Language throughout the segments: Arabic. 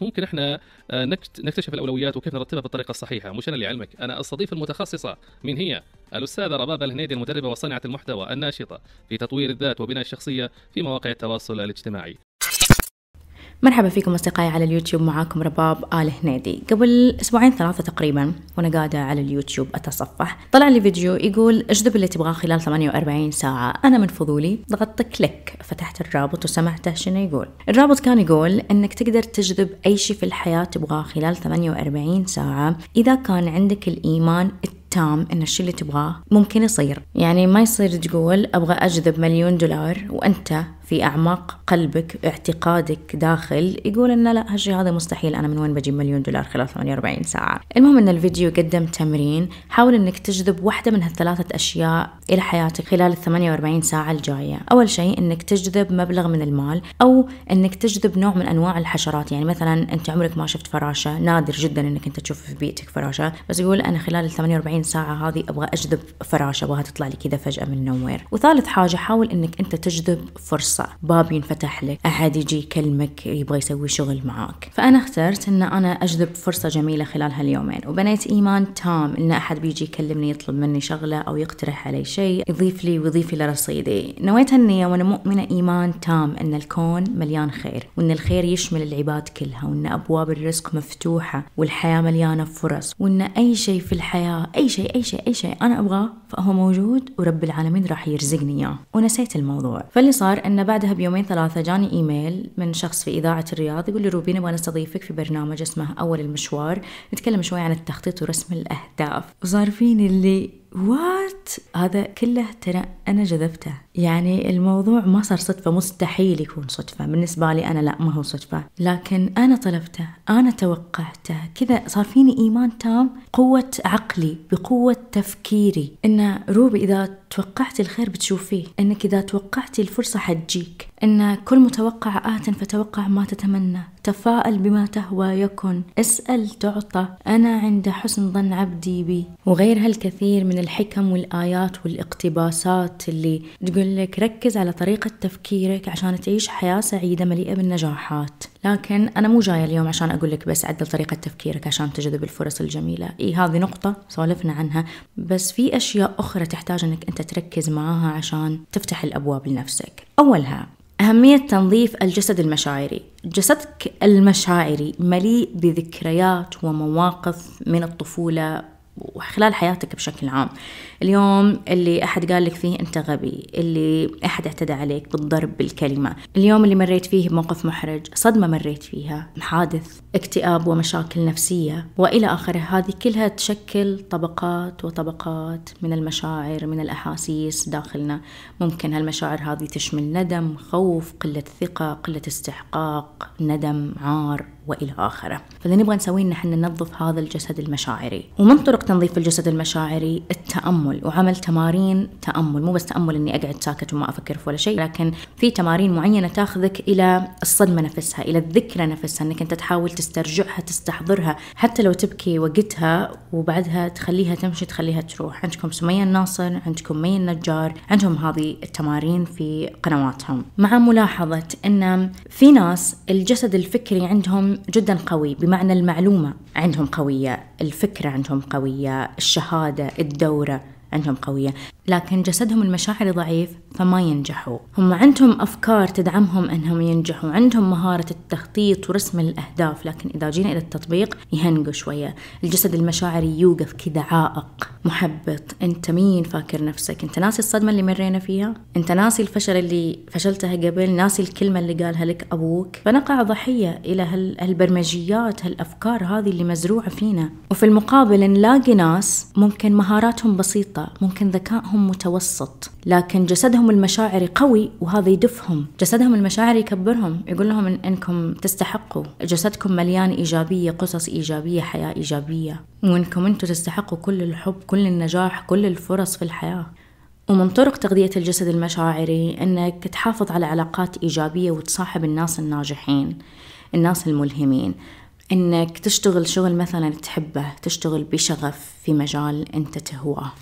ممكن إحنا آه، نكتشف الأولويات وكيف نرتبها بالطريقة الصحيحة. مش أنا اللي علمك أنا استضيف المتخصصة. من هي؟ الأستاذة ربابه الهنيدي المدربة وصانعة المحتوى الناشطة في تطوير الذات وبناء الشخصية في مواقع التواصل الاجتماعي. مرحبا فيكم أصدقائي على اليوتيوب معاكم رباب آل هنيدي. قبل أسبوعين ثلاثة تقريبا وأنا قاعدة على اليوتيوب أتصفح طلع لي فيديو يقول اجذب اللي تبغاه خلال 48 ساعة أنا من فضولي ضغطت كليك فتحت الرابط وسمعته شنو يقول. الرابط كان يقول أنك تقدر تجذب أي شيء في الحياة تبغاه خلال 48 ساعة إذا كان عندك الإيمان التام إن الشيء اللي تبغاه ممكن يصير. يعني ما يصير تقول أبغى أجذب مليون دولار وأنت في أعماق قلبك اعتقادك داخل يقول إن لا هالشيء هذا مستحيل أنا من وين بجيب مليون دولار خلال 48 ساعة؟ المهم أن الفيديو قدم تمرين حاول أنك تجذب واحدة من هالثلاثة أشياء إلى حياتك خلال ال 48 ساعة الجاية. أول شيء أنك تجذب مبلغ من المال أو أنك تجذب نوع من أنواع الحشرات. يعني مثلا أنت عمرك ما شفت فراشة نادر جدا أنك أنت تشوف في بيتك فراشة بس يقول أنا خلال ال 48 ساعة هذه أبغى أجذب فراشة أبغاها تطلع لي كذا فجأة من نوير وثالث حاجة حاول أنك أنت تجذب فرصة فرصة باب ينفتح لك. أحد يجي يكلمك يبغى يسوي شغل معاك. فأنا اخترت أن أنا أجذب فرصة جميلة خلال هاليومين. وبنيت إيمان تام أن أحد بيجي يكلمني يطلب مني شغلة أو يقترح علي شيء يضيف لي ويضيف لي رصيدي نويت هالنية وأنا مؤمنة إيمان تام أن الكون مليان خير وأن الخير يشمل العباد كلها وأن أبواب الرزق مفتوحة والحياة مليانة فرص وأن أي شيء في الحياة أي شيء أي شيء أي شيء أنا أبغاه فهو موجود ورب العالمين راح يرزقني إياه. ونسيت الموضوع. فاللي صار أن بعدها بيومين ثلاثة جاني إيميل من شخص في إذاعة الرياض يقول لي روبي نبغى نستضيفك في برنامج اسمه أول المشوار نتكلم شوي عن التخطيط ورسم الأهداف. وصار فيني اللي what هذا كله ترى أنا جذبته. يعني الموضوع ما صار صدفة مستحيل يكون صدفة. بالنسبة لي أنا لا ما هو صدفة. لكن أنا طلبته أنا توقعته. كذا صار فيني إيمان تام قوة عقلي بقوة تفكيري. إن روبي إذا توقعتي الخير بتشوفيه. إنك إذا توقعتي الفرصة حتجيك. إن كل متوقع آت فتوقع ما تتمنى. تفاءل بما تهوى يكن. اسأل تعطى. أنا عند حسن ظن عبدي بي. وغير هالكثير من الحكم والآيات والاقتباسات اللي تقول لك ركز على طريقة تفكيرك عشان تعيش حياة سعيدة مليئة بالنجاحات. لكن أنا مو جاية اليوم عشان أقول لك بس عدل طريقة تفكيرك عشان تجذب الفرص الجميلة. إي هذه نقطة سولفنا عنها. بس في أشياء أخرى تحتاج أنك أنت تركز معاها عشان تفتح الأبواب لنفسك. أولها أهمية تنظيف الجسد المشاعري. جسدك المشاعري مليء بذكريات ومواقف من الطفولة وخلال حياتك بشكل عام. اليوم اللي أحد قال لك فيه أنت غبي اللي أحد اعتدى عليك بالضرب بالكلمة اليوم اللي مريت فيه بموقف محرج صدمة مريت فيها حادث اكتئاب ومشاكل نفسية وإلى آخره. هذه كلها تشكل طبقات وطبقات من المشاعر من الأحاسيس داخلنا. ممكن هالمشاعر هذه تشمل ندم خوف قلة ثقة قلة استحقاق ندم عار. وإلى آخره. فاللي نبغى نسويه إن إحنا ننظف هذا الجسد المشاعري. ومن طرق تنظيف الجسد المشاعري؟ التأمل. وعمل تمارين تأمل. مو بس تأمل إني أقعد ساكت وما أفكر في ولا شيء لكن في تمارين معينة تاخذك إلى الصدمة نفسها إلى الذكرى نفسها إنك أنت تحاول تسترجعها تستحضرها حتى لو تبكي وقتها وبعدها تخليها تمشي تخليها تروح. عندكم سمية الناصر عندكم مي النجار عندهم هذه التمارين في قنواتهم. مع ملاحظة أن في ناس الجسد الفكري عندهم جدا قوي بمعنى المعلومة عندهم قوية الفكرة عندهم قوية الشهادة الدورة عندهم قوية. لكن جسدهم المشاعري ضعيف فما ينجحوا. هم عندهم أفكار تدعمهم أنهم ينجحوا. عندهم مهارة التخطيط ورسم الأهداف لكن إذا جينا إلى التطبيق يهنقوا شوية. الجسد المشاعري يوقف كذا عائق. محبط. أنت مين؟ فاكر نفسك. أنت ناسي الصدمة اللي مرينا فيها؟ أنت ناسي الفشل اللي فشلتها قبل؟ ناسي الكلمة اللي قالها لك أبوك؟ فنقع ضحية إلى هالبرمجيات هالأفكار هذه اللي مزروعة فينا. وفي المقابل نلاقي ناس ممكن مهاراتهم بسيطة ممكن ذكائهم متوسط لكن جسدهم المشاعري قوي وهذا يدفهم. جسدهم المشاعري يكبرهم يقول لهم إن إنكم تستحقوا. جسدكم مليان إيجابية قصص إيجابية حياة إيجابية. وإنكم أنتم تستحقوا كل الحب كل النجاح كل الفرص في الحياة. ومن طرق تغذية الجسد المشاعري أنك تحافظ على علاقات إيجابية وتصاحب الناس الناجحين الناس الملهمين. إنك تشتغل شغل مثلا تحبه تشتغل بشغف في مجال أنت تهواه.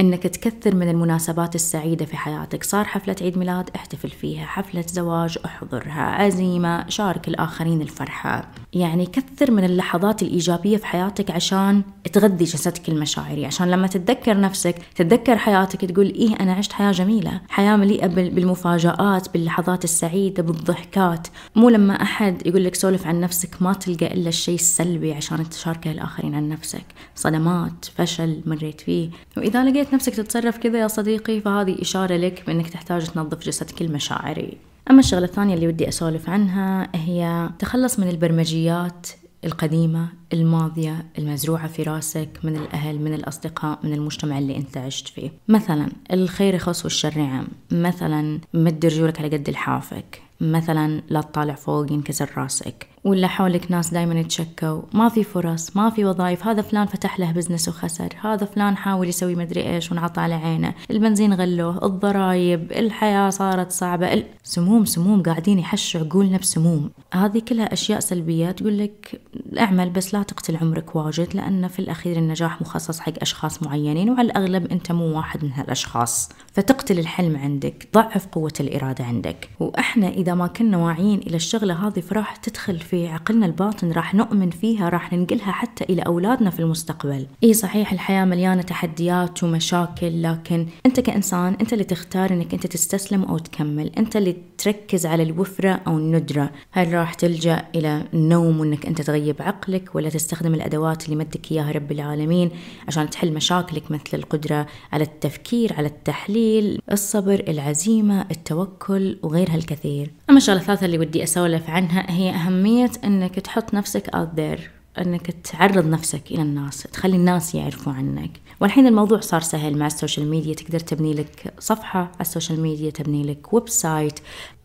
إنك تكثر من المناسبات السعيدة في حياتك. صار حفلة عيد ميلاد احتفل فيها. حفلة زواج احضرها. عزيمة شارك الآخرين الفرحة. يعني كثر من اللحظات الإيجابية في حياتك عشان تغذي جسدك المشاعري عشان لما تتذكر نفسك تتذكر حياتك تقول إيه أنا عشت حياة جميلة حياة مليئة بالمفاجآت باللحظات السعيدة بالضحكات. مو لما أحد يقول لك سولف عن نفسك ما تلقى إلا الشيء السلبي عشان تشاركه الآخرين عن نفسك. صدمات فشل مريت فيه. وإذا لقيت نفسك تتصرف كذا يا صديقي فهذه إشارة لك بأنك تحتاج تنظف جسدك المشاعري. أما الشغلة الثانية اللي ودي أسولف عنها هي تخلص من البرمجيات القديمة الماضية المزروعة في راسك من الأهل من الأصدقاء من المجتمع اللي أنت عشت فيه. مثلا الخير يخص والشر يعم مثلا مد رجولك على قد لحافك. مثلا لا تطالع فوق ينكسر راسك. ولا حولك ناس دائما يتشكوا. ما في فرص ما في وظائف. هذا فلان فتح له بزنس وخسر. هذا فلان حاول يسوي مدري إيش ونعطى على عينه. البنزين غلوه الضرايب الحياة صارت صعبة. سموم سموم قاعدين يحشوا عقولنا بسموم. هذه كلها أشياء سلبية. تقول لك اعمل بس لا تقتل عمرك واجد لأن في الأخير النجاح مخصص حق أشخاص معينين وعلى الأغلب أنت مو واحد من هالأشخاص. فتقتل الحلم عندك ضعف قوة الإرادة عندك. وإحنا إذا ما كنا واعيين إلى الشغلة هذه فراح تدخل في عقلنا الباطن راح نؤمن فيها راح ننقلها حتى إلى أولادنا في المستقبل. إي صحيح الحياة مليانة تحديات ومشاكل لكن أنت كإنسان أنت اللي تختار أنك أنت تستسلم أو تكمل. أنت اللي تركز على الوفرة أو الندرة. هل راح تلجأ إلى النوم وأنك أنت تغيب عقلك ولا تستخدم الأدوات اللي مدك إياها رب العالمين عشان تحل مشاكلك مثل القدرة على التفكير على التحليل الصبر العزيمة التوكل وغيرها الكثير؟ أما الشغلة الثالثة اللي ودي أسولف عنها هي أهمية أنك تحط نفسك out there إنك تعرض نفسك إلى الناس تخلي الناس يعرفوا عنك. والحين الموضوع صار سهل مع ال social media تقدر تبني لك صفحة على ال social media تبني لك website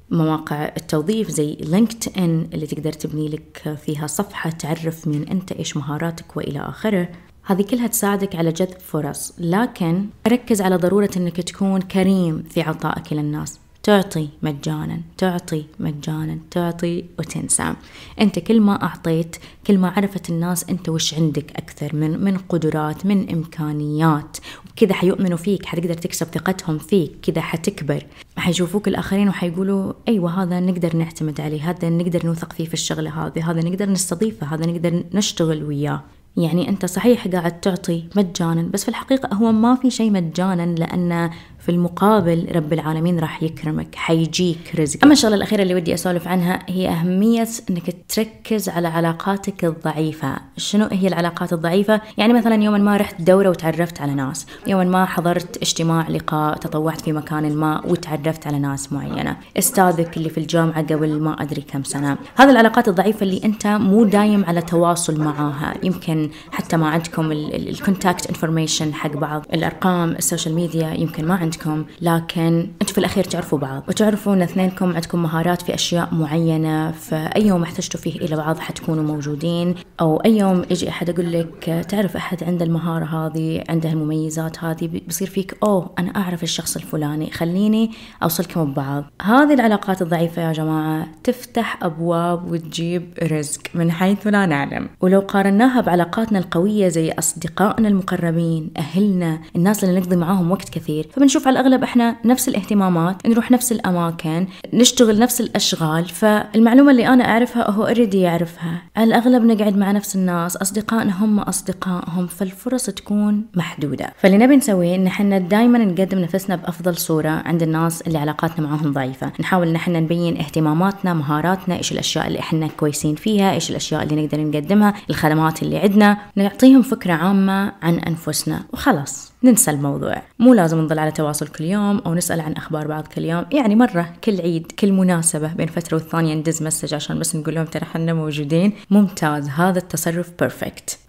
مواقع التوظيف زي LinkedIn اللي تقدر تبني لك فيها صفحة تعرف مين أنت إيش مهاراتك وإلى آخره. هذه كلها تساعدك على جذب فرص. لكن ركز على ضرورة إنك تكون كريم في عطائك للناس تعطي مجانا تعطي مجانا تعطي وتنسى. أنت كل ما أعطيت كل ما عرفت الناس أنت وش عندك أكثر من من قدرات من إمكانيات. وكذا حيؤمنوا فيك حتقدر تكسب ثقتهم فيك كذا حتكبر. حيشوفوك الآخرين وحيقولوا أيوه هذا نقدر نعتمد عليه هذا نقدر نوثق فيه في الشغلة هذه هذا نقدر نستضيفه هذا نقدر نشتغل وياه. يعني أنت صحيح قاعد تعطي مجانا بس في الحقيقة هو ما في شيء مجانا لأن في المقابل رب العالمين راح يكرمك حيجيك رزق أما الشغلة الأخيرة اللي ودي أسولف عنها هي أهمية أنك تركز على علاقاتك الضعيفة. شنو هي العلاقات الضعيفة؟ يعني مثلا يوما ما رحت دورة وتعرفت على ناس. يوما ما حضرت اجتماع لقاء تطوعت في مكان ما وتعرفت على ناس معينة. أستاذك اللي في الجامعة قبل ما أدري كم سنة. هذه العلاقات الضعيفة اللي أنت مو دايم على تواصل معاها. يمكن حتى ما عندكم ال contact information حق بعض. الأرقام ال social media يمكن ما عندكم. عندكم لكن أنتم في الأخير تعرفوا بعض وتعرفوا ان اثنينكم عندكم مهارات في أشياء معينة فأي يوم احتجتوا فيه إلى بعض حتكونوا موجودين أو أي يوم يجي أحد يقول لك تعرف أحد عنده المهارة هذه عنده المميزات هذه؟ بيصير فيك أوه أنا أعرف الشخص الفلاني خليني أوصلكم ببعض. هذه العلاقات الضعيفة يا جماعة تفتح أبواب وتجيب رزق من حيث لا نعلم. ولو قارناها بعلاقاتنا القوية زي أصدقائنا المقربين أهلنا الناس اللي نقضي معاهم وقت كثير فبنشوف على الأغلب إحنا نفس الاهتمامات نروح نفس الأماكن نشتغل نفس الأشغال فالمعلومة اللي أنا أعرفها هو already يعرفها. على الأغلب نقعد مع نفس الناس أصدقائنا هم أصدقائهم فالفرص تكون محدودة. فاللي نبي نسويه إن إحنا دائما نقدم نفسنا بأفضل صورة عند الناس اللي علاقاتنا معاهم ضعيفة. نحاول إن إحنا نبين اهتماماتنا مهاراتنا إيش الأشياء اللي إحنا كويسين فيها إيش الأشياء اللي نقدر نقدمها الخدمات اللي عندنا. نعطيهم فكرة عامة عن أنفسنا وخلاص ننسى الموضوع. مو لازم نظل على تواصل كل يوم أو نسأل عن أخبار بعض كل يوم. يعني مرة كل عيد كل مناسبة بين فترة والثانية ندز message عشان بس نقول لهم ترى حنا موجودين. ممتاز هذا التصرف perfect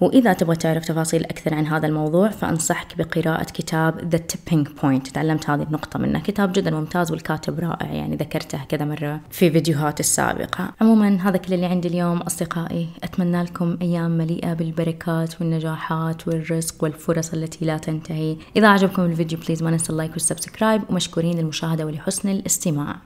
وإذا تبغى تعرف تفاصيل أكثر عن هذا الموضوع فأنصحك بقراءة كتاب The Tipping Point. تعلمت هذه النقطة منه. كتاب جدا ممتاز والكاتب رائع يعني ذكرته كذا مرة في فيديوهات السابقة. عموما هذا كل اللي عندي اليوم أصدقائي. أتمنى لكم أيام مليئة بالبركات والنجاحات والرزق والفرص التي لا تنتهي. إذا عجبكم الفيديو please ما ننسى ال like وال subscribe. ومشكورين للمشاهدة ولحسن الاستماع.